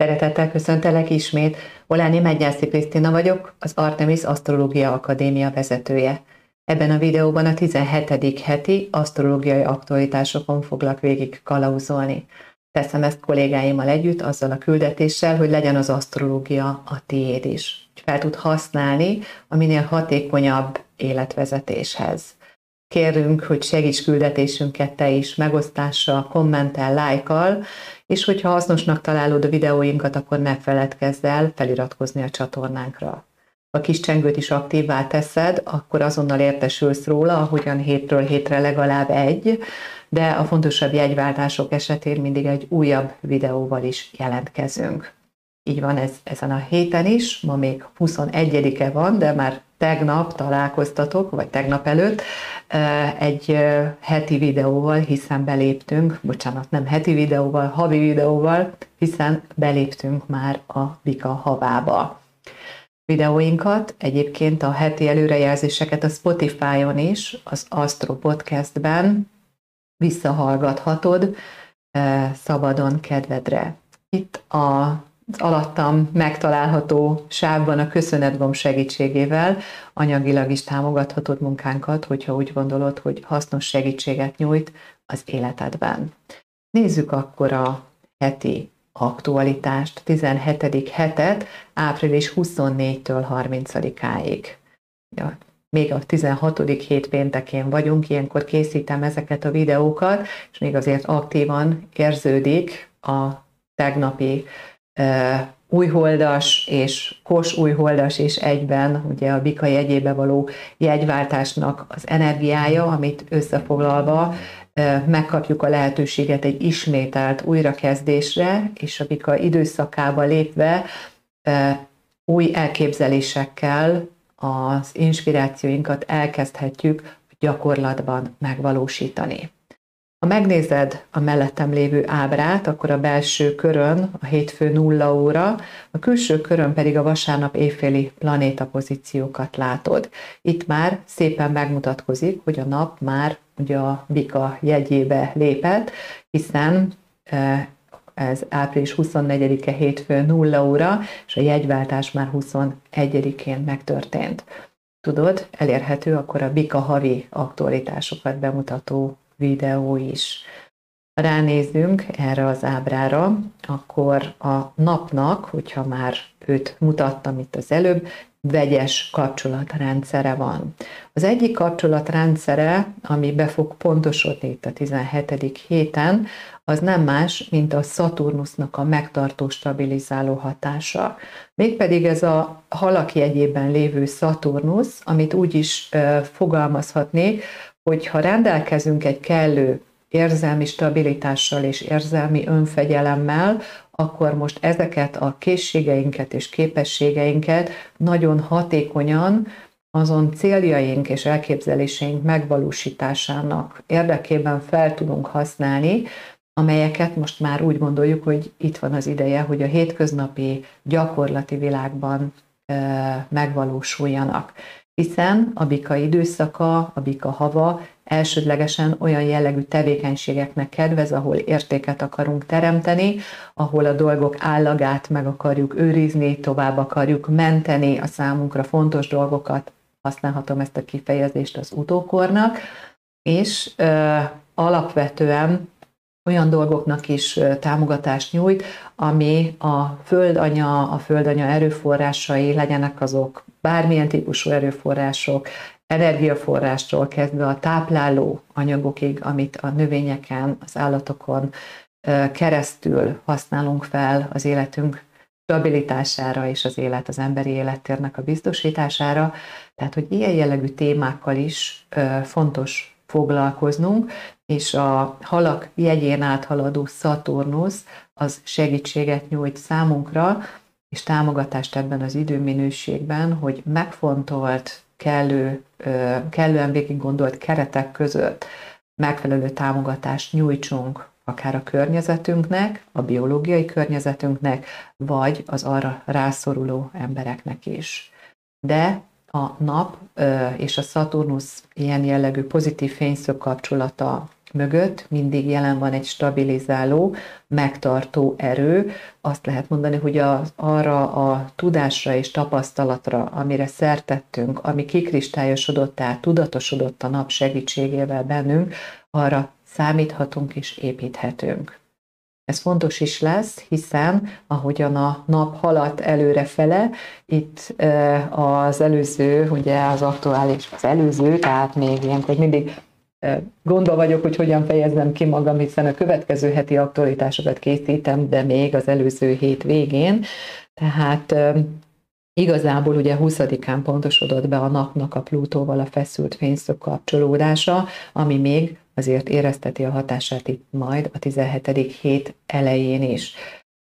Szeretettel köszöntelek ismét. Oláni Megyászi Krisztina vagyok, az Artemis Asztrológia Akadémia vezetője. Ebben a videóban a 17. heti asztrológiai aktualitásokon foglak végig kalauzolni. Teszem ezt kollégáimmal együtt azzal a küldetéssel, hogy legyen az asztrológia a tiéd is. Fel tud használni a minél hatékonyabb életvezetéshez. Kérünk, hogy segíts küldetésünket te is megosztással, kommentel, lájkal, és hogyha hasznosnak találod a videóinkat, akkor ne feledkezz el feliratkozni a csatornánkra. Ha kis csengőt is aktívvá teszed, akkor azonnal értesülsz róla, ahogyan hétről hétre legalább egy, de a fontosabb jegyváltások esetén mindig egy újabb videóval is jelentkezünk. Így van ez ezen a héten is, ma még 21-e van, de már tegnap találkoztatok, vagy tegnap előtt egy heti videóval, hiszen beléptünk, bocsánat, nem heti videóval, havi videóval, hiszen beléptünk már a Vika havába. Videóinkat egyébként a heti előrejelzéseket a Spotify-on is, az Astro Podcastben visszahallgathatod szabadon kedvedre. Itt a alattam megtalálható sávban a köszönetgomb segítségével anyagilag is támogathatod munkánkat, hogyha úgy gondolod, hogy hasznos segítséget nyújt az életedben. Nézzük akkor a heti aktualitást, 17. hetet, április 24-től 30-áig. Ja, még a 16. hét péntekén vagyunk, ilyenkor készítem ezeket a videókat, és még azért aktívan érződik a tegnapi újholdas és kos újholdas és egyben ugye a bika jegyébe való jegyváltásnak az energiája, amit összefoglalva megkapjuk a lehetőséget egy ismételt újrakezdésre, és a bika időszakába lépve új elképzelésekkel az inspirációinkat elkezdhetjük gyakorlatban megvalósítani. Ha megnézed a mellettem lévő ábrát, akkor a belső körön a hétfő nulla óra, a külső körön pedig a vasárnap éjféli planéta pozíciókat látod. Itt már szépen megmutatkozik, hogy a nap már ugye a Bika jegyébe lépett, hiszen e, ez április 24-e hétfő nulla óra, és a jegyváltás már 21-én megtörtént. Tudod, elérhető akkor a Bika havi aktualitásokat bemutató videó is. Ha ránézzünk erre az ábrára, akkor a napnak, hogyha már őt mutattam itt az előbb, vegyes kapcsolatrendszere van. Az egyik kapcsolatrendszere, ami be fog pontosodni itt a 17. héten, az nem más, mint a Szaturnusznak a megtartó stabilizáló hatása. Mégpedig ez a halak jegyében lévő Szaturnusz, amit úgy is fogalmazhatnék, hogy ha rendelkezünk egy kellő érzelmi stabilitással és érzelmi önfegyelemmel, akkor most ezeket a készségeinket és képességeinket nagyon hatékonyan azon céljaink és elképzeléseink megvalósításának érdekében fel tudunk használni, amelyeket most már úgy gondoljuk, hogy itt van az ideje, hogy a hétköznapi gyakorlati világban megvalósuljanak hiszen a bika időszaka, a bika hava elsődlegesen olyan jellegű tevékenységeknek kedvez, ahol értéket akarunk teremteni, ahol a dolgok állagát meg akarjuk őrizni, tovább akarjuk menteni a számunkra fontos dolgokat, használhatom ezt a kifejezést az utókornak, és ö, alapvetően olyan dolgoknak is támogatást nyújt, ami a földanya, a földanya erőforrásai legyenek azok bármilyen típusú erőforrások, energiaforrástól kezdve a tápláló anyagokig, amit a növényeken, az állatokon keresztül használunk fel az életünk stabilitására és az élet, az emberi élettérnek a biztosítására. Tehát, hogy ilyen jellegű témákkal is fontos foglalkoznunk, és a halak jegyén áthaladó Szaturnusz az segítséget nyújt számunkra, és támogatást ebben az időminőségben, hogy megfontolt, kellő, kellően végig gondolt keretek között megfelelő támogatást nyújtsunk akár a környezetünknek, a biológiai környezetünknek, vagy az arra rászoruló embereknek is. De a nap és a Szaturnusz ilyen jellegű pozitív fényszög kapcsolata mögött mindig jelen van egy stabilizáló, megtartó erő. Azt lehet mondani, hogy az, arra a tudásra és tapasztalatra, amire szertettünk, ami kikristályosodott át, tudatosodott a nap segítségével bennünk, arra számíthatunk és építhetünk. Ez fontos is lesz, hiszen ahogyan a nap haladt előrefele, itt az előző, ugye az aktuális, az előző, tehát még ilyenkor mindig gondba vagyok, hogy hogyan fejezzem ki magam, hiszen a következő heti aktualitásokat készítem, de még az előző hét végén. Tehát Igazából ugye 20-án pontosodott be a napnak a Plutóval a feszült fényszög kapcsolódása, ami még azért érezteti a hatását itt majd a 17. hét elején is.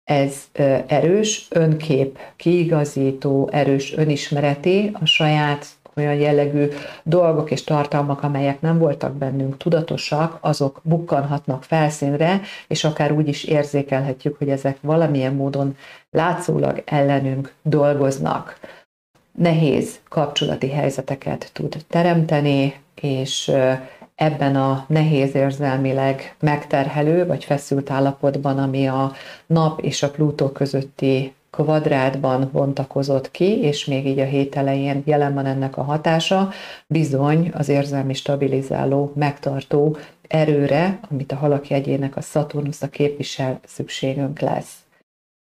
Ez erős önkép, kiigazító, erős önismereti, a saját olyan jellegű dolgok és tartalmak, amelyek nem voltak bennünk tudatosak, azok bukkanhatnak felszínre, és akár úgy is érzékelhetjük, hogy ezek valamilyen módon látszólag ellenünk dolgoznak. Nehéz kapcsolati helyzeteket tud teremteni, és ebben a nehéz érzelmileg megterhelő vagy feszült állapotban, ami a nap és a Plutó közötti kvadrátban bontakozott ki, és még így a hét elején jelen van ennek a hatása, bizony az érzelmi stabilizáló, megtartó erőre, amit a halak jegyének a a képvisel, szükségünk lesz.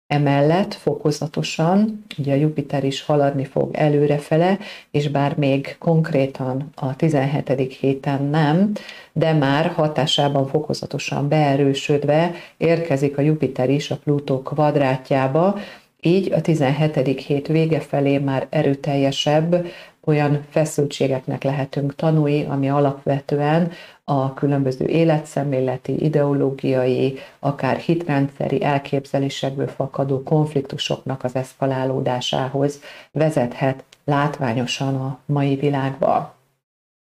Emellett fokozatosan, ugye a Jupiter is haladni fog előrefele, és bár még konkrétan a 17. héten nem, de már hatásában fokozatosan beerősödve érkezik a Jupiter is a Plutó kvadrátjába, így a 17. hét vége felé már erőteljesebb, olyan feszültségeknek lehetünk tanulni, ami alapvetően a különböző életszemléleti, ideológiai, akár hitrendszeri elképzelésekből fakadó konfliktusoknak az eszkalálódásához vezethet látványosan a mai világban.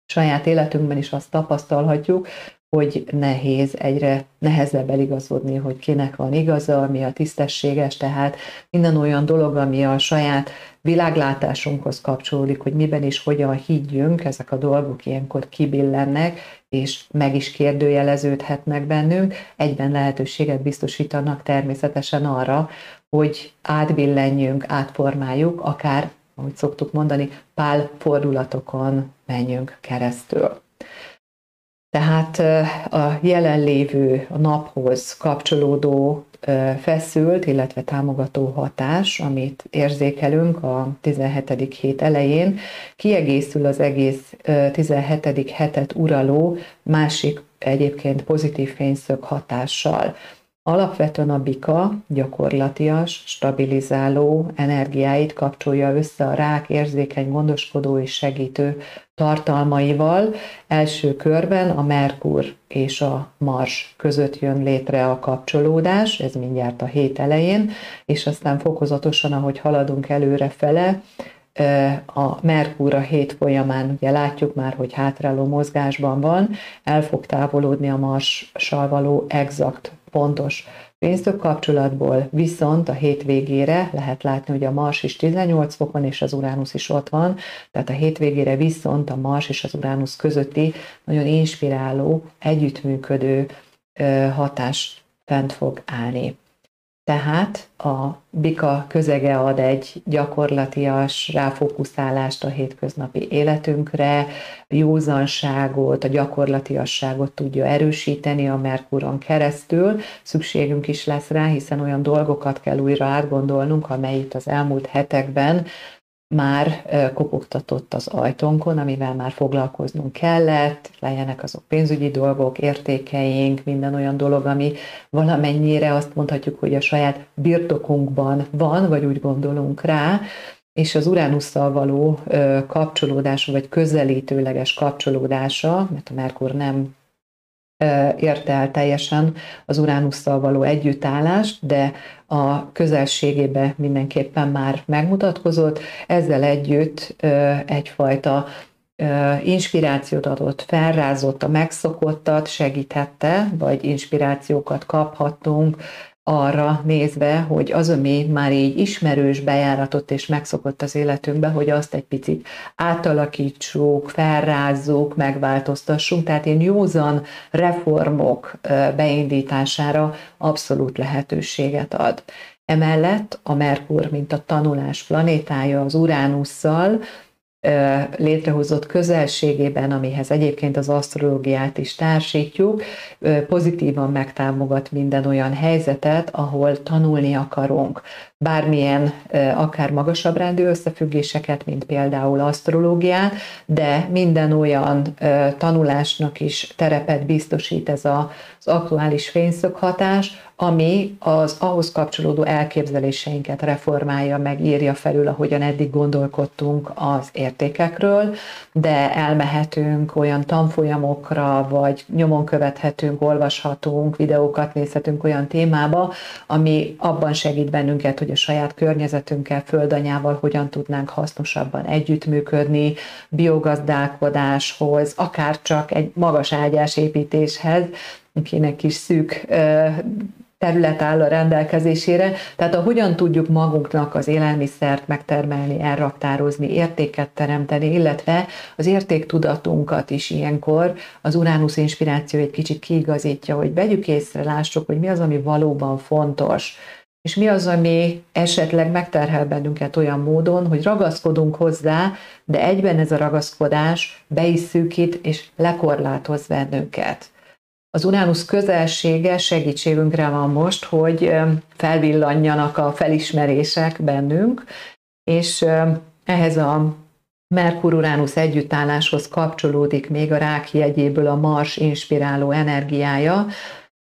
Saját életünkben is azt tapasztalhatjuk, hogy nehéz, egyre nehezebb eligazodni, hogy kinek van igaza, ami a tisztességes, tehát minden olyan dolog, ami a saját világlátásunkhoz kapcsolódik, hogy miben és hogyan higgyünk, ezek a dolgok ilyenkor kibillennek, és meg is kérdőjeleződhetnek bennünk, egyben lehetőséget biztosítanak természetesen arra, hogy átbillenjünk, átformáljuk, akár, ahogy szoktuk mondani, pál fordulatokon menjünk keresztül. Tehát a jelenlévő a naphoz kapcsolódó feszült, illetve támogató hatás, amit érzékelünk a 17. hét elején, kiegészül az egész 17. hetet uraló másik egyébként pozitív fényszög hatással. Alapvetően a bika gyakorlatias, stabilizáló energiáit kapcsolja össze a rák érzékeny, gondoskodó és segítő tartalmaival. Első körben a Merkur és a Mars között jön létre a kapcsolódás, ez mindjárt a hét elején, és aztán fokozatosan, ahogy haladunk előre fele, a Merkur a hét folyamán, ugye látjuk már, hogy hátráló mozgásban van, el fog távolodni a Marssal való exakt pontos pénztök kapcsolatból, viszont a hétvégére lehet látni, hogy a Mars is 18 fokon, és az Uránusz is ott van, tehát a hétvégére viszont a Mars és az Uránusz közötti nagyon inspiráló, együttműködő hatás fent fog állni. Tehát a bika közege ad egy gyakorlatias ráfókuszálást a hétköznapi életünkre, józanságot, a gyakorlatiasságot tudja erősíteni a Merkuron keresztül. Szükségünk is lesz rá, hiszen olyan dolgokat kell újra átgondolnunk, amely itt az elmúlt hetekben már kopogtatott az ajtónkon, amivel már foglalkoznunk kellett, legyenek azok pénzügyi dolgok, értékeink, minden olyan dolog, ami valamennyire azt mondhatjuk, hogy a saját birtokunkban van, vagy úgy gondolunk rá, és az Uránusszal való kapcsolódása, vagy közelítőleges kapcsolódása, mert a Merkur nem érte el teljesen az Uránusszal való együttállást, de a közelségébe mindenképpen már megmutatkozott. Ezzel együtt egyfajta inspirációt adott, felrázott a megszokottat, segíthette, vagy inspirációkat kaphattunk arra nézve, hogy az, ami már így ismerős, bejáratott és megszokott az életünkbe, hogy azt egy picit átalakítsuk, felrázzuk, megváltoztassunk. Tehát én józan reformok beindítására abszolút lehetőséget ad. Emellett a Merkur, mint a tanulás planétája az Uránusszal, létrehozott közelségében, amihez egyébként az asztrológiát is társítjuk, pozitívan megtámogat minden olyan helyzetet, ahol tanulni akarunk. Bármilyen, akár magasabb rendű összefüggéseket, mint például asztrológiát, de minden olyan tanulásnak is terepet biztosít ez az aktuális fényszöghatás, ami az ahhoz kapcsolódó elképzeléseinket reformálja, meg írja felül, ahogyan eddig gondolkodtunk az értékekről, de elmehetünk olyan tanfolyamokra, vagy nyomon követhetünk, olvashatunk, videókat nézhetünk olyan témába, ami abban segít bennünket, hogy a saját környezetünkkel, földanyával hogyan tudnánk hasznosabban együttműködni, biogazdálkodáshoz, akár csak egy magas ágyás építéshez, akinek kis szűk terület áll a rendelkezésére, tehát a hogyan tudjuk magunknak az élelmiszert megtermelni, elraktározni, értéket teremteni, illetve az értéktudatunkat is ilyenkor az Uránusz inspiráció egy kicsit kiigazítja, hogy vegyük észre, lássuk, hogy mi az, ami valóban fontos, és mi az, ami esetleg megterhel bennünket olyan módon, hogy ragaszkodunk hozzá, de egyben ez a ragaszkodás be is szűkít és lekorlátoz bennünket. Az Uránusz közelsége segítségünkre van most, hogy felvillanjanak a felismerések bennünk, és ehhez a Merkur-Uránusz együttálláshoz kapcsolódik még a rák jegyéből a Mars inspiráló energiája,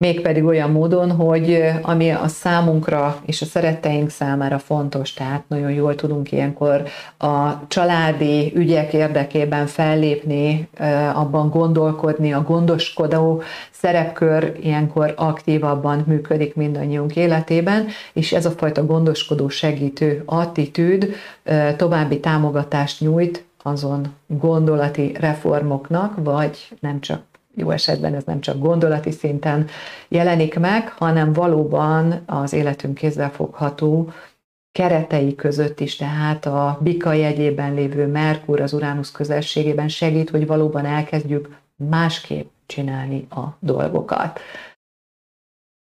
mégpedig olyan módon, hogy ami a számunkra és a szeretteink számára fontos, tehát nagyon jól tudunk ilyenkor a családi ügyek érdekében fellépni, abban gondolkodni, a gondoskodó szerepkör ilyenkor aktívabban működik mindannyiunk életében, és ez a fajta gondoskodó segítő attitűd további támogatást nyújt azon gondolati reformoknak, vagy nem csak jó esetben ez nem csak gondolati szinten jelenik meg, hanem valóban az életünk kézzelfogható keretei között is, tehát a bika jegyében lévő Merkur az Uránusz közelségében segít, hogy valóban elkezdjük másképp csinálni a dolgokat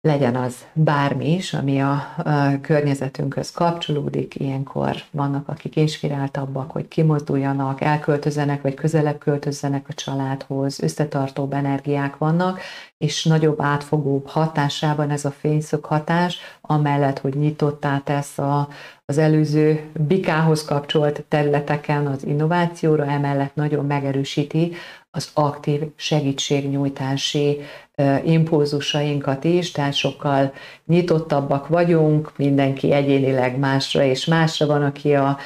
legyen az bármi is, ami a, környezetünkhöz kapcsolódik, ilyenkor vannak, akik inspiráltabbak, hogy kimozduljanak, elköltözenek, vagy közelebb költözzenek a családhoz, összetartóbb energiák vannak, és nagyobb átfogóbb hatásában ez a fényszög hatás, amellett, hogy nyitottá tesz a, az előző bikához kapcsolt területeken az innovációra, emellett nagyon megerősíti az aktív segítségnyújtási impulzusainkat is, tehát sokkal nyitottabbak vagyunk, mindenki egyénileg másra és másra van, aki a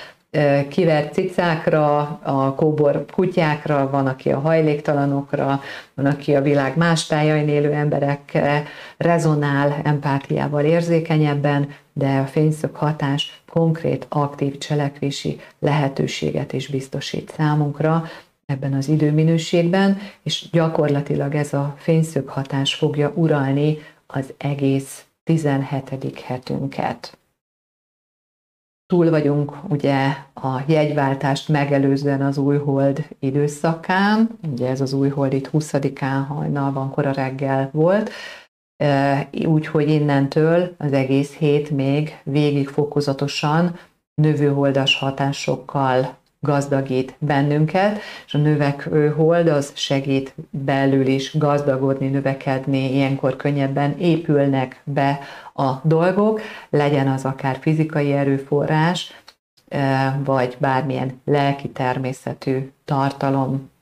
kivert cicákra, a kóbor kutyákra, van, aki a hajléktalanokra, van, aki a világ más tájain élő emberekre rezonál empátiával érzékenyebben, de a fényszög hatás konkrét, aktív cselekvési lehetőséget is biztosít számunkra, ebben az időminőségben, és gyakorlatilag ez a fényszög hatás fogja uralni az egész 17. hetünket. Túl vagyunk ugye a jegyváltást megelőzően az újhold időszakán, ugye ez az újhold itt 20-án hajnalban, kora reggel volt, úgyhogy innentől az egész hét még végig fokozatosan növőholdas hatásokkal gazdagít bennünket, és a növekvő hold az segít belül is gazdagodni, növekedni, ilyenkor könnyebben épülnek be a dolgok, legyen az akár fizikai erőforrás, vagy bármilyen lelki természetű tartalom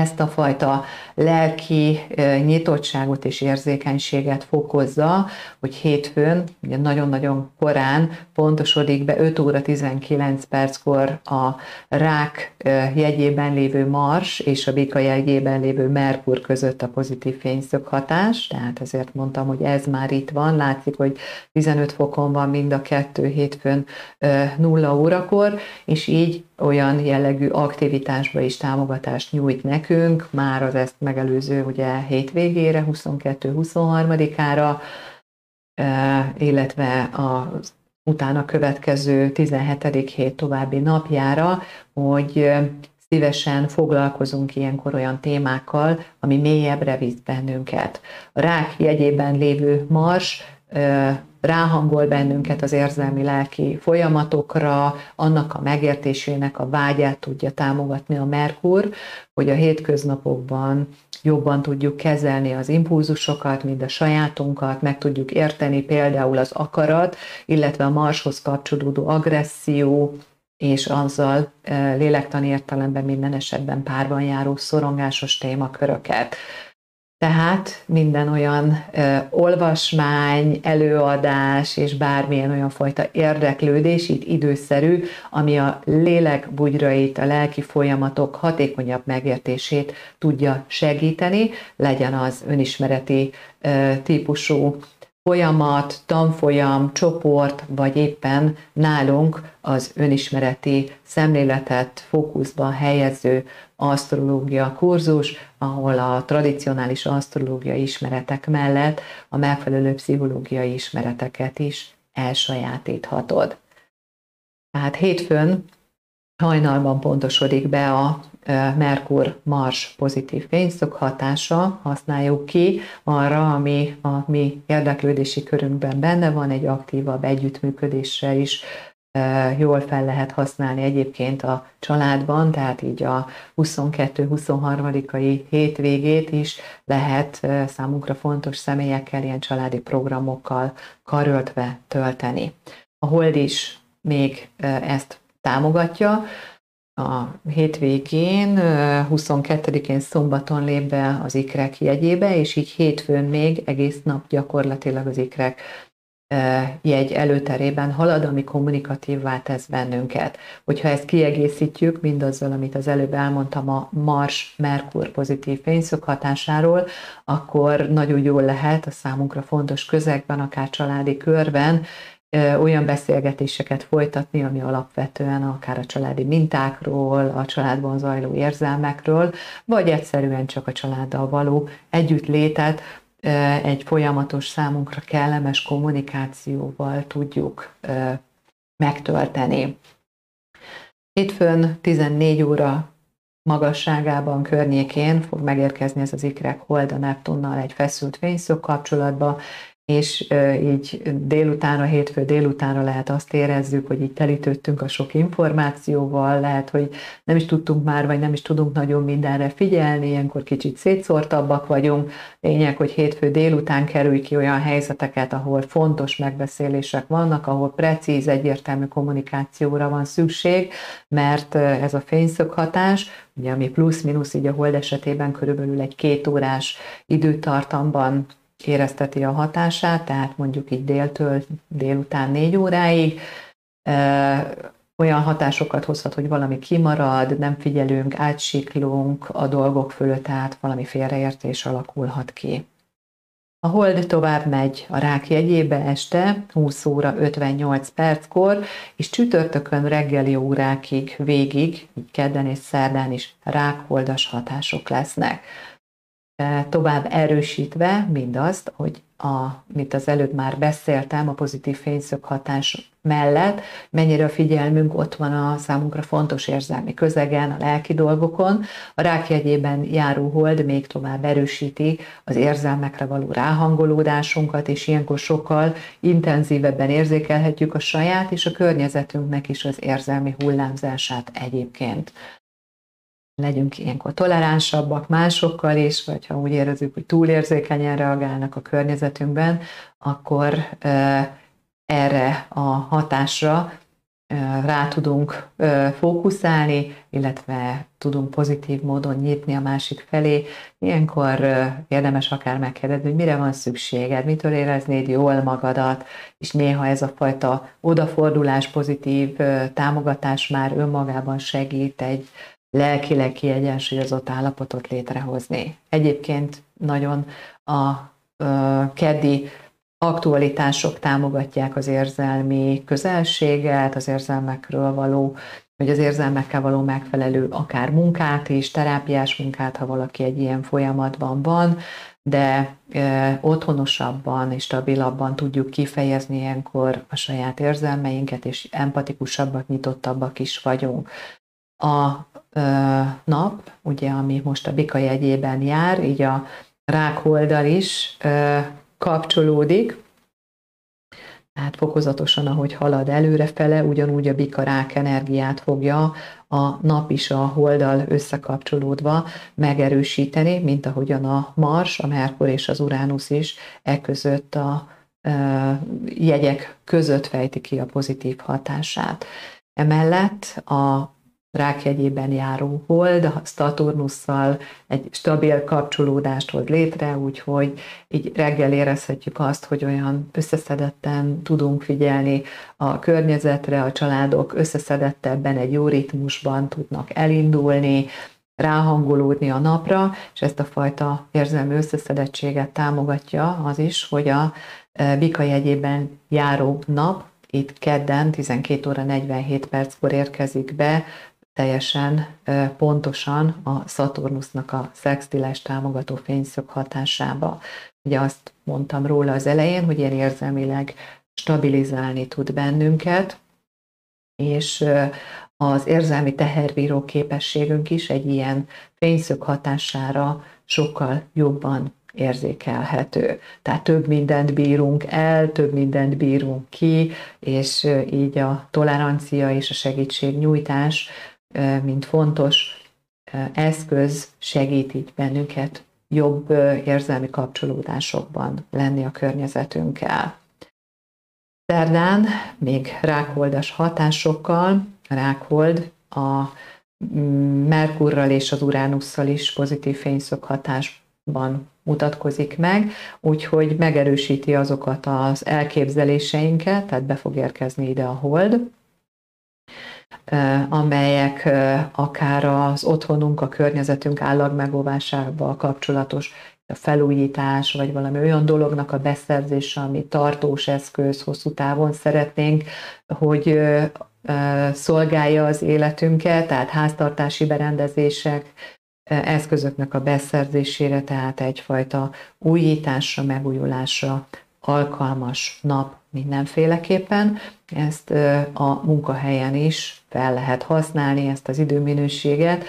ezt a fajta lelki nyitottságot és érzékenységet fokozza, hogy hétfőn, ugye nagyon-nagyon korán pontosodik be 5 óra 19 perckor a rák jegyében lévő Mars és a bika jegyében lévő Merkur között a pozitív fényszög hatás, tehát ezért mondtam, hogy ez már itt van, látszik, hogy 15 fokon van mind a kettő hétfőn 0 órakor, és így olyan jellegű aktivitásba is támogatást nyújt nekünk, már az ezt megelőző ugye hétvégére, 22-23-ára, illetve az utána következő 17. hét további napjára, hogy szívesen foglalkozunk ilyenkor olyan témákkal, ami mélyebbre visz bennünket. A rák jegyében lévő mars ráhangol bennünket az érzelmi-lelki folyamatokra, annak a megértésének a vágyát tudja támogatni a Merkur, hogy a hétköznapokban jobban tudjuk kezelni az impulzusokat, mind a sajátunkat, meg tudjuk érteni például az akarat, illetve a Marshoz kapcsolódó agresszió, és azzal lélektani értelemben minden esetben párban járó szorongásos témaköröket. Tehát minden olyan ö, olvasmány, előadás és bármilyen olyan fajta érdeklődés itt időszerű, ami a lélek bugyrait, a lelki folyamatok hatékonyabb megértését tudja segíteni, legyen az önismereti ö, típusú folyamat, tanfolyam, csoport, vagy éppen nálunk az önismereti szemléletet fókuszba helyező asztrológia kurzus, ahol a tradicionális asztrológiai ismeretek mellett a megfelelő pszichológiai ismereteket is elsajátíthatod. Tehát hétfőn hajnalban pontosodik be a Merkur-Mars pozitív fényszög hatása, használjuk ki arra, ami a mi érdeklődési körünkben benne van, egy aktívabb együttműködésre is jól fel lehet használni egyébként a családban, tehát így a 22-23. hétvégét is lehet számunkra fontos személyekkel, ilyen családi programokkal karöltve tölteni. A hold is még ezt támogatja, a hétvégén, 22-én szombaton lép be az ikrek jegyébe, és így hétfőn még egész nap gyakorlatilag az ikrek jegy előterében halad, ami kommunikatívvá tesz bennünket. Hogyha ezt kiegészítjük mindazzal, amit az előbb elmondtam a Mars-Merkur pozitív fényszög hatásáról, akkor nagyon jól lehet a számunkra fontos közegben, akár családi körben olyan beszélgetéseket folytatni, ami alapvetően akár a családi mintákról, a családban zajló érzelmekről, vagy egyszerűen csak a családdal való együttlétet egy folyamatos számunkra kellemes kommunikációval tudjuk megtölteni. Hétfőn 14 óra magasságában, környékén fog megérkezni ez az ikrek hold a Neptunnal egy feszült fényszög kapcsolatba, és így délutánra, hétfő délutánra lehet azt érezzük, hogy így telítődtünk a sok információval, lehet, hogy nem is tudtunk már, vagy nem is tudunk nagyon mindenre figyelni, ilyenkor kicsit szétszórtabbak vagyunk. Lényeg, hogy hétfő délután kerülj ki olyan helyzeteket, ahol fontos megbeszélések vannak, ahol precíz, egyértelmű kommunikációra van szükség, mert ez a fényszöghatás, ugye ami plusz-minusz így a hold esetében körülbelül egy két órás időtartamban érezteti a hatását, tehát mondjuk így déltől délután négy óráig, olyan hatásokat hozhat, hogy valami kimarad, nem figyelünk, átsiklunk a dolgok fölött, tehát valami félreértés alakulhat ki. A hold tovább megy a rák jegyébe este 20 óra 58 perckor, és csütörtökön reggeli órákig végig, így kedden és szerdán is rákholdas hatások lesznek tovább erősítve mindazt, hogy a, mint az előbb már beszéltem, a pozitív fényszög hatás mellett, mennyire a figyelmünk ott van a számunkra fontos érzelmi közegen, a lelki dolgokon. A rákjegyében járó hold még tovább erősíti az érzelmekre való ráhangolódásunkat, és ilyenkor sokkal intenzívebben érzékelhetjük a saját és a környezetünknek is az érzelmi hullámzását egyébként legyünk ilyenkor toleránsabbak másokkal is, vagy ha úgy érezzük, hogy túlérzékenyen reagálnak a környezetünkben, akkor erre a hatásra rá tudunk fókuszálni, illetve tudunk pozitív módon nyitni a másik felé. Ilyenkor érdemes akár megkérdezni, hogy mire van szükséged, mitől éreznéd jól magadat, és néha ez a fajta odafordulás, pozitív támogatás már önmagában segít egy lelkileg kiegyensúlyozott állapotot létrehozni. Egyébként nagyon a keddi aktualitások támogatják az érzelmi közelséget, az érzelmekről való, vagy az érzelmekkel való megfelelő akár munkát is, terápiás munkát, ha valaki egy ilyen folyamatban van, de otthonosabban és stabilabban tudjuk kifejezni ilyenkor a saját érzelmeinket, és empatikusabbak, nyitottabbak is vagyunk. A nap, ugye, ami most a bika jegyében jár, így a rákoldal is kapcsolódik, tehát fokozatosan, ahogy halad előrefele, ugyanúgy a bika rák energiát fogja a nap is a holdal összekapcsolódva megerősíteni, mint ahogyan a Mars, a Merkur és az Uránusz is e között a jegyek között fejti ki a pozitív hatását. Emellett a rákjegyében járó hold, a Saturnusszal egy stabil kapcsolódást hoz létre, úgyhogy így reggel érezhetjük azt, hogy olyan összeszedetten tudunk figyelni a környezetre, a családok összeszedettebben, egy jó ritmusban tudnak elindulni, ráhangolódni a napra, és ezt a fajta érzelmi összeszedettséget támogatja az is, hogy a e, Bika jegyében járó nap itt kedden 12 óra 47 perckor érkezik be teljesen pontosan a Szaturnusznak a szextiles támogató fényszög hatásába. Ugye azt mondtam róla az elején, hogy ilyen érzelmileg stabilizálni tud bennünket, és az érzelmi teherbíró képességünk is egy ilyen fényszög hatására sokkal jobban érzékelhető. Tehát több mindent bírunk el, több mindent bírunk ki, és így a tolerancia és a segítségnyújtás mint fontos eszköz segít így bennünket jobb érzelmi kapcsolódásokban lenni a környezetünkkel. Szerdán még rákholdas hatásokkal, rákhold a mm, Merkurral és az Uránusszal is pozitív fényszög hatásban mutatkozik meg, úgyhogy megerősíti azokat az elképzeléseinket, tehát be fog érkezni ide a hold, amelyek akár az otthonunk, a környezetünk állagmegóvásával kapcsolatos a felújítás, vagy valami olyan dolognak a beszerzése, ami tartós eszköz, hosszú távon szeretnénk, hogy szolgálja az életünket, tehát háztartási berendezések, eszközöknek a beszerzésére, tehát egyfajta újításra, megújulásra alkalmas nap mindenféleképpen. Ezt a munkahelyen is fel lehet használni, ezt az időminőséget.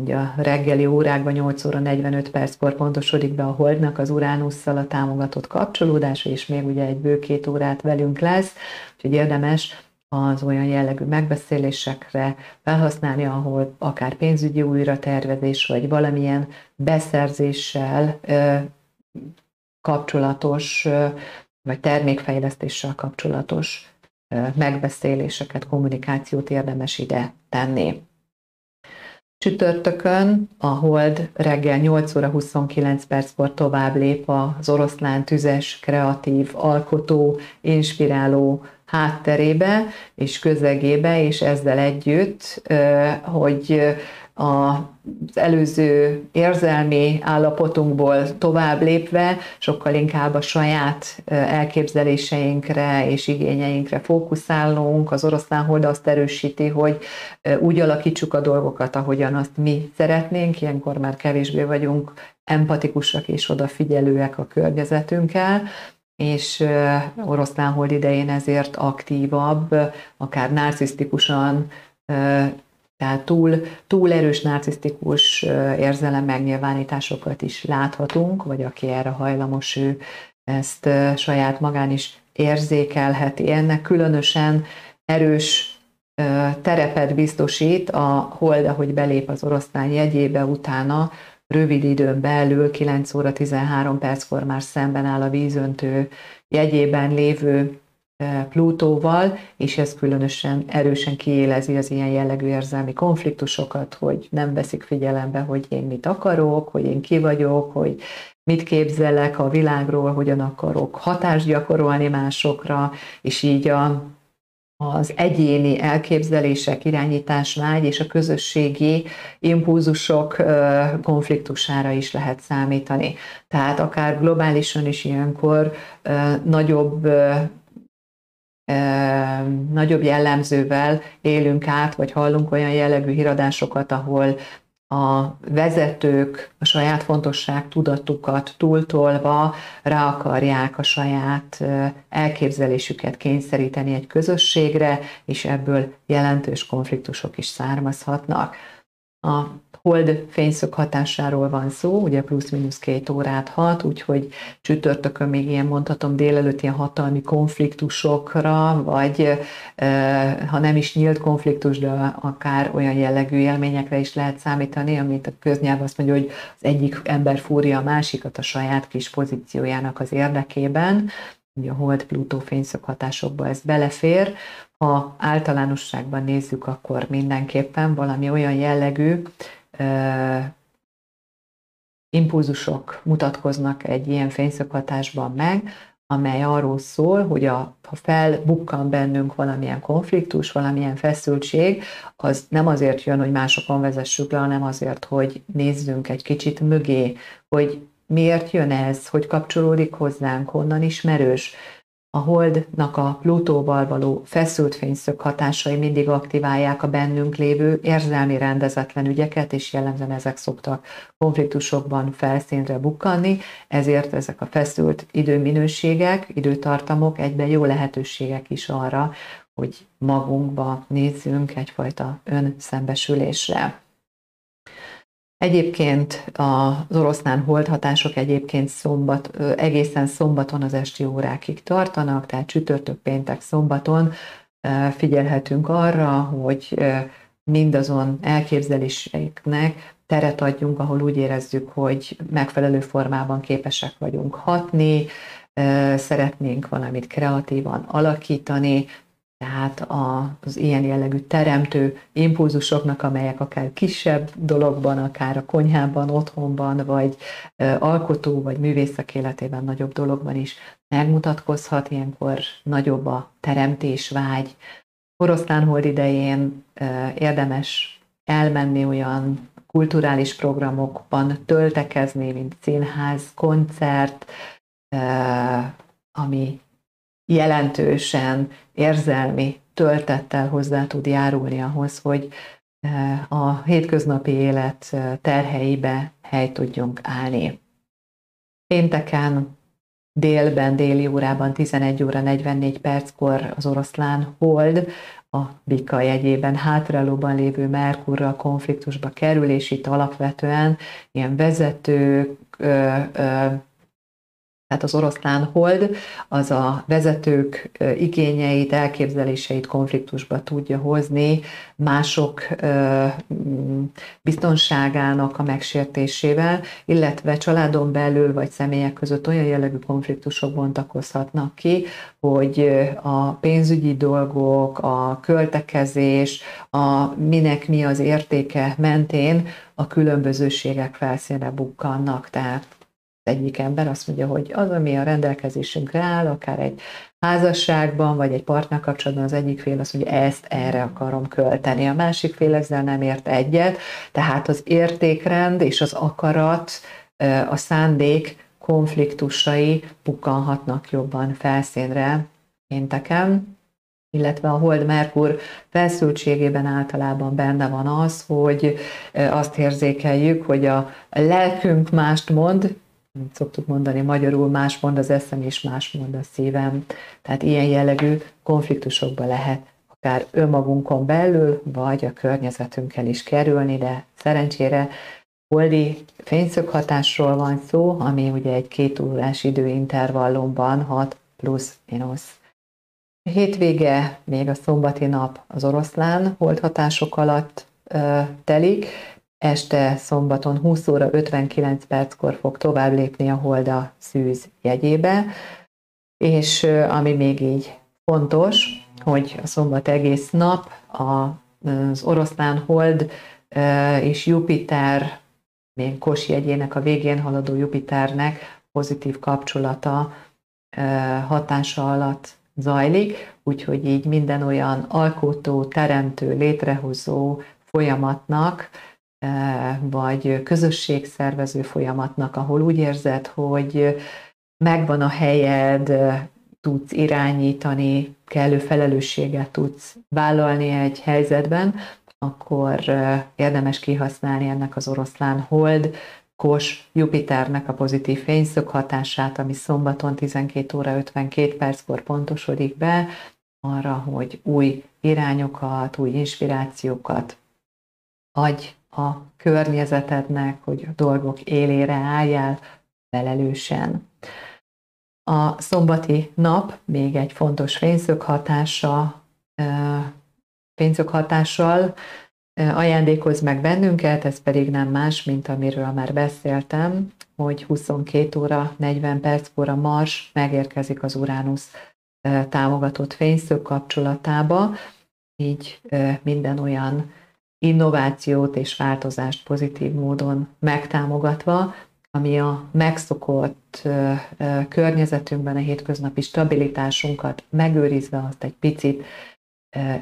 Ugye a reggeli órákban 8 óra 45 perckor pontosodik be a holdnak az Uránusszal a támogatott kapcsolódása, és még ugye egy bő két órát velünk lesz, úgyhogy érdemes az olyan jellegű megbeszélésekre felhasználni, ahol akár pénzügyi újratervezés, vagy valamilyen beszerzéssel kapcsolatos, vagy termékfejlesztéssel kapcsolatos megbeszéléseket, kommunikációt érdemes ide tenni. Csütörtökön a Hold reggel 8 óra 29 perckor tovább lép az oroszlán tüzes, kreatív, alkotó, inspiráló hátterébe és közegébe, és ezzel együtt, hogy az előző érzelmi állapotunkból tovább lépve sokkal inkább a saját elképzeléseinkre és igényeinkre fókuszálunk. Az oroszlán hold azt erősíti, hogy úgy alakítsuk a dolgokat, ahogyan azt mi szeretnénk, ilyenkor már kevésbé vagyunk empatikusak és odafigyelőek a környezetünkkel, és oroszlán hold idején ezért aktívabb, akár narcisztikusan tehát túl, túl erős narcisztikus érzelem megnyilvánításokat is láthatunk, vagy aki erre hajlamos, ő ezt saját magán is érzékelheti. Ennek különösen erős terepet biztosít a hold, ahogy belép az oroszlány jegyébe, utána rövid időn belül, 9 óra 13 perckor már szemben áll a vízöntő jegyében lévő Plutóval, és ez különösen erősen kiélezi az ilyen jellegű érzelmi konfliktusokat, hogy nem veszik figyelembe, hogy én mit akarok, hogy én ki vagyok, hogy mit képzelek a világról, hogyan akarok hatást gyakorolni másokra, és így a, az egyéni elképzelések, irányításvágy és a közösségi impulzusok konfliktusára is lehet számítani. Tehát akár globálisan is ilyenkor nagyobb nagyobb jellemzővel élünk át, vagy hallunk olyan jellegű híradásokat, ahol a vezetők a saját fontosság tudatukat túltolva rá akarják a saját elképzelésüket kényszeríteni egy közösségre, és ebből jelentős konfliktusok is származhatnak. A hold fényszög hatásáról van szó, ugye plusz-minusz két órát hat, úgyhogy csütörtökön még ilyen mondhatom délelőtt ilyen hatalmi konfliktusokra, vagy ha nem is nyílt konfliktus, de akár olyan jellegű élményekre is lehet számítani, amit a köznyelv azt mondja, hogy az egyik ember fúrja a másikat a saját kis pozíciójának az érdekében, ugye a hold Plutó fényszög hatásokba ez belefér, ha általánosságban nézzük, akkor mindenképpen valami olyan jellegű impulzusok mutatkoznak egy ilyen fényszöghatásban meg, amely arról szól, hogy a, ha felbukkan bennünk valamilyen konfliktus, valamilyen feszültség, az nem azért jön, hogy másokon vezessük le, hanem azért, hogy nézzünk egy kicsit mögé, hogy miért jön ez, hogy kapcsolódik hozzánk, honnan ismerős, a Holdnak a Plutóval való feszült fényszög hatásai mindig aktiválják a bennünk lévő érzelmi rendezetlen ügyeket, és jellemzően ezek szoktak konfliktusokban felszínre bukkanni, ezért ezek a feszült időminőségek, időtartamok egyben jó lehetőségek is arra, hogy magunkba nézzünk egyfajta önszembesülésre. Egyébként az oroszlán holdhatások egyébként szombat, egészen szombaton az esti órákig tartanak, tehát csütörtök, péntek, szombaton figyelhetünk arra, hogy mindazon elképzeléseknek teret adjunk, ahol úgy érezzük, hogy megfelelő formában képesek vagyunk hatni, szeretnénk valamit kreatívan alakítani, tehát az ilyen jellegű teremtő impulzusoknak, amelyek akár kisebb dologban, akár a konyhában, otthonban, vagy alkotó, vagy művészek életében nagyobb dologban is megmutatkozhat, ilyenkor nagyobb a teremtés vágy. Oroszlán hold idején érdemes elmenni olyan kulturális programokban töltekezni, mint színház, koncert, ami jelentősen érzelmi töltettel hozzá tud járulni ahhoz, hogy eh, a hétköznapi élet eh, terheibe hely tudjunk állni. Pénteken délben, déli órában 11 óra 44 perckor az oroszlán hold a bika jegyében hátralóban lévő Merkurral konfliktusba kerül, és itt alapvetően ilyen vezetők, tehát az oroszlán hold az a vezetők igényeit, elképzeléseit konfliktusba tudja hozni mások biztonságának a megsértésével, illetve családon belül vagy személyek között olyan jellegű konfliktusok bontakozhatnak ki, hogy a pénzügyi dolgok, a költekezés, a minek mi az értéke mentén a különbözőségek felszínre bukkannak. Tehát egyik ember azt mondja, hogy az, ami a rendelkezésünkre áll, akár egy házasságban, vagy egy partnerkapcsolatban az egyik fél azt mondja, ezt erre akarom költeni. A másik fél ezzel nem ért egyet, tehát az értékrend és az akarat, a szándék konfliktusai bukkanhatnak jobban felszínre pénteken, illetve a Hold Merkur felszültségében általában benne van az, hogy azt érzékeljük, hogy a lelkünk mást mond, mint szoktuk mondani, magyarul más mond az eszem, és más mond a szívem. Tehát ilyen jellegű konfliktusokba lehet akár önmagunkon belül, vagy a környezetünkkel is kerülni, de szerencsére holdi fényszöghatásról van szó, ami ugye egy két órás időintervallumban 6 plusz minusz. A hétvége, még a szombati nap az oroszlán holdhatások alatt telik, este szombaton 20 óra 59 perckor fog tovább lépni a Holda szűz jegyébe, és ami még így fontos, hogy a szombat egész nap az oroszlán hold és Jupiter, még Kos jegyének a végén haladó Jupiternek pozitív kapcsolata hatása alatt zajlik, úgyhogy így minden olyan alkotó, teremtő, létrehozó folyamatnak vagy közösségszervező folyamatnak, ahol úgy érzed, hogy megvan a helyed, tudsz irányítani, kellő felelősséget tudsz vállalni egy helyzetben, akkor érdemes kihasználni ennek az oroszlán hold, Kos Jupiternek a pozitív fényszög hatását, ami szombaton 12 óra 52 perckor pontosodik be, arra, hogy új irányokat, új inspirációkat adj a környezetednek, hogy a dolgok élére álljál felelősen. A szombati nap még egy fontos fényszög hatása, fényszög hatással ajándékoz meg bennünket, ez pedig nem más, mint amiről már beszéltem, hogy 22 óra 40 perckor a Mars megérkezik az Uránusz támogatott fényszög kapcsolatába, így minden olyan innovációt és változást pozitív módon megtámogatva, ami a megszokott környezetünkben a hétköznapi stabilitásunkat megőrizve azt egy picit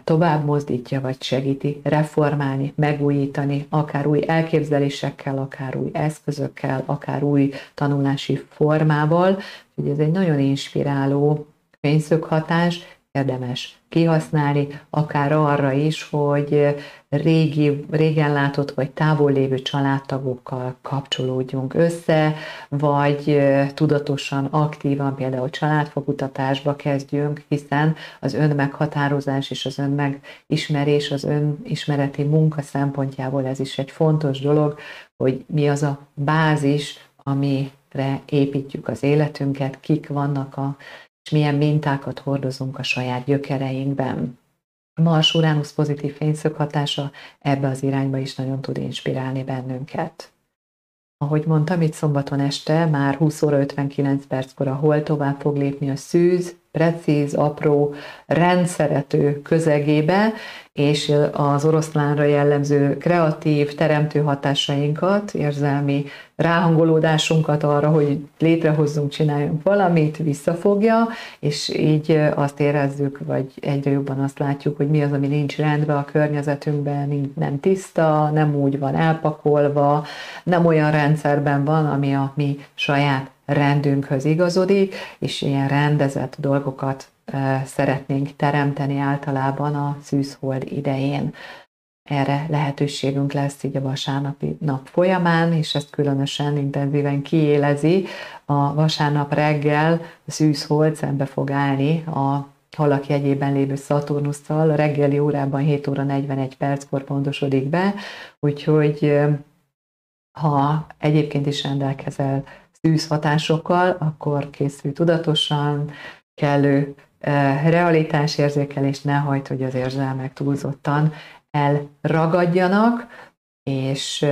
tovább mozdítja, vagy segíti reformálni, megújítani, akár új elképzelésekkel, akár új eszközökkel, akár új tanulási formával. Úgyhogy ez egy nagyon inspiráló fényszöghatás, érdemes kihasználni, akár arra is, hogy régi, régen látott vagy távol lévő családtagokkal kapcsolódjunk össze, vagy tudatosan, aktívan például családfokutatásba kezdjünk, hiszen az önmeghatározás és az önmegismerés, az önismereti munka szempontjából ez is egy fontos dolog, hogy mi az a bázis, amire építjük az életünket, kik vannak a és milyen mintákat hordozunk a saját gyökereinkben. A Mars-Uránusz pozitív fényszög hatása ebbe az irányba is nagyon tud inspirálni bennünket. Ahogy mondtam, itt szombaton este már 20 óra 59 perckor a hol tovább fog lépni a szűz, precíz, apró, rendszerető közegébe, és az oroszlánra jellemző kreatív, teremtő hatásainkat, érzelmi ráhangolódásunkat arra, hogy létrehozzunk, csináljunk valamit, visszafogja, és így azt érezzük, vagy egyre jobban azt látjuk, hogy mi az, ami nincs rendben a környezetünkben, nem tiszta, nem úgy van elpakolva, nem olyan rendszerben van, ami a mi saját rendünkhöz igazodik, és ilyen rendezett dolgokat szeretnénk teremteni általában a szűzhold idején. Erre lehetőségünk lesz így a vasárnapi nap folyamán, és ezt különösen intenzíven kiélezi. A vasárnap reggel a szűzhold szembe fog állni a halak jegyében lévő Szaturnusszal, a reggeli órában 7 óra 41 perckor pontosodik be, úgyhogy ha egyébként is rendelkezel szűzhatásokkal, akkor készül tudatosan, kellő realitásérzékelés, ne hagyd, hogy az érzelmek túlzottan elragadjanak, és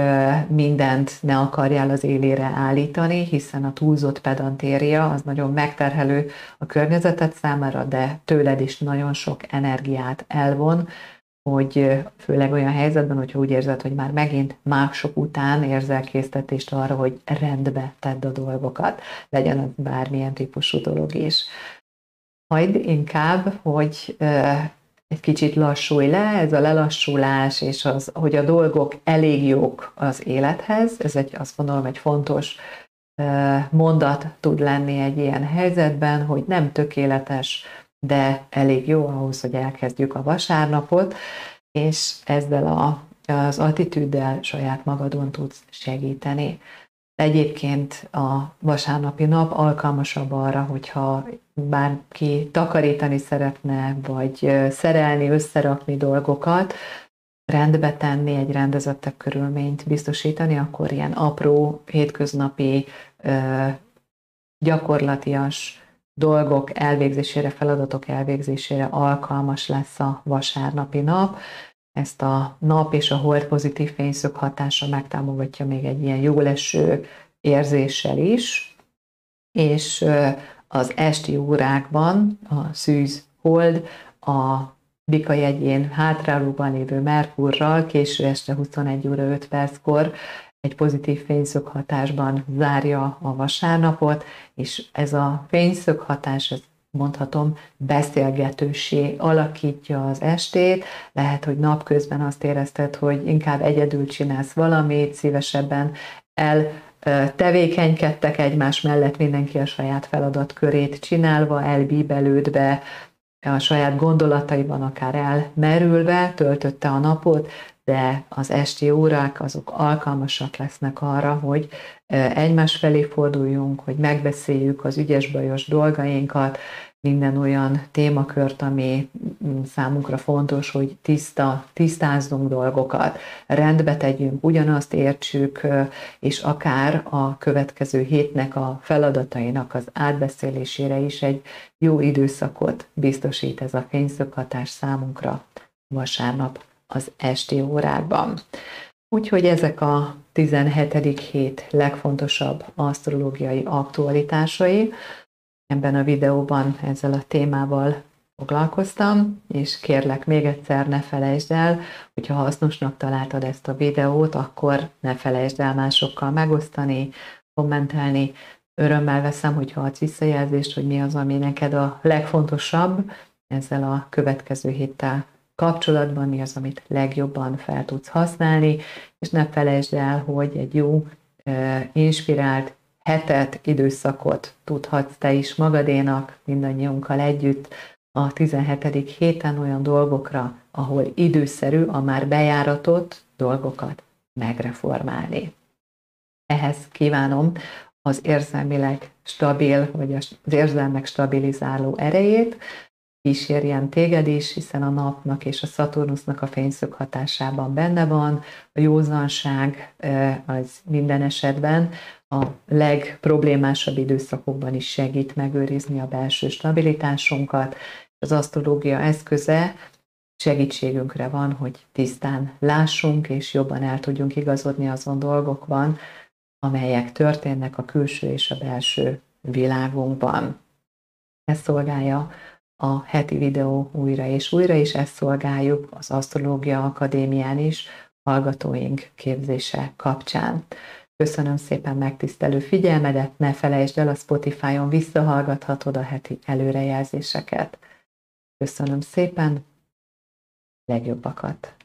mindent ne akarjál az élére állítani, hiszen a túlzott pedantéria az nagyon megterhelő a környezetet számára, de tőled is nagyon sok energiát elvon, hogy főleg olyan helyzetben, hogyha úgy érzed, hogy már megint mások után érzel késztetést arra, hogy rendbe tedd a dolgokat, legyen az bármilyen típusú dolog is. Majd inkább, hogy egy kicsit lassulj le, ez a lelassulás, és az, hogy a dolgok elég jók az élethez, ez egy, azt gondolom, egy fontos mondat tud lenni egy ilyen helyzetben, hogy nem tökéletes, de elég jó ahhoz, hogy elkezdjük a vasárnapot, és ezzel a, az attitűddel saját magadon tudsz segíteni. Egyébként a vasárnapi nap alkalmasabb arra, hogyha bárki takarítani szeretne, vagy szerelni, összerakni dolgokat, rendbe tenni, egy rendezettebb körülményt biztosítani, akkor ilyen apró, hétköznapi, gyakorlatias dolgok elvégzésére, feladatok elvégzésére alkalmas lesz a vasárnapi nap. Ezt a nap és a hold pozitív fényszög hatása megtámogatja még egy ilyen jóleső érzéssel is, és az esti órákban a szűz hold a Bika jegyén hátrálóban lévő Merkurral késő este 21 óra 5 perckor egy pozitív fényszög hatásban zárja a vasárnapot, és ez a fényszög hatás, ez mondhatom, beszélgetősé alakítja az estét. Lehet, hogy napközben azt érezted, hogy inkább egyedül csinálsz valamit, szívesebben el tevékenykedtek egymás mellett, mindenki a saját feladatkörét csinálva, elbíbelődve, a saját gondolataiban akár elmerülve töltötte a napot, de az esti órák azok alkalmasak lesznek arra, hogy egymás felé forduljunk, hogy megbeszéljük az ügyes-bajos dolgainkat, minden olyan témakört, ami számunkra fontos, hogy tiszta, tisztázzunk dolgokat, rendbe tegyünk, ugyanazt értsük, és akár a következő hétnek a feladatainak az átbeszélésére is egy jó időszakot biztosít ez a fényszöghatás számunkra vasárnap az esti órákban. Úgyhogy ezek a 17. hét legfontosabb asztrológiai aktualitásai. Ebben a videóban ezzel a témával foglalkoztam, és kérlek még egyszer ne felejtsd el, hogyha hasznosnak találtad ezt a videót, akkor ne felejtsd el másokkal megosztani, kommentelni. Örömmel veszem, hogyha adsz visszajelzést, hogy mi az, ami neked a legfontosabb ezzel a következő héttel kapcsolatban, mi az, amit legjobban fel tudsz használni, és ne felejtsd el, hogy egy jó, inspirált hetet, időszakot tudhatsz te is magadénak, mindannyiunkkal együtt, a 17. héten olyan dolgokra, ahol időszerű a már bejáratott dolgokat megreformálni. Ehhez kívánom az érzelmileg stabil, vagy az érzelmek stabilizáló erejét, kísérjen téged is, hiszen a napnak és a Szaturnusznak a fényszög hatásában benne van, a józanság az minden esetben a legproblémásabb időszakokban is segít megőrizni a belső stabilitásunkat. Az asztrológia eszköze segítségünkre van, hogy tisztán lássunk, és jobban el tudjunk igazodni azon dolgokban, amelyek történnek a külső és a belső világunkban. Ez szolgálja a heti videó újra és újra, és ezt szolgáljuk az Asztrológia Akadémián is, hallgatóink képzése kapcsán. Köszönöm szépen megtisztelő figyelmedet, ne felejtsd el, a Spotify-on visszahallgathatod a heti előrejelzéseket. Köszönöm szépen, legjobbakat!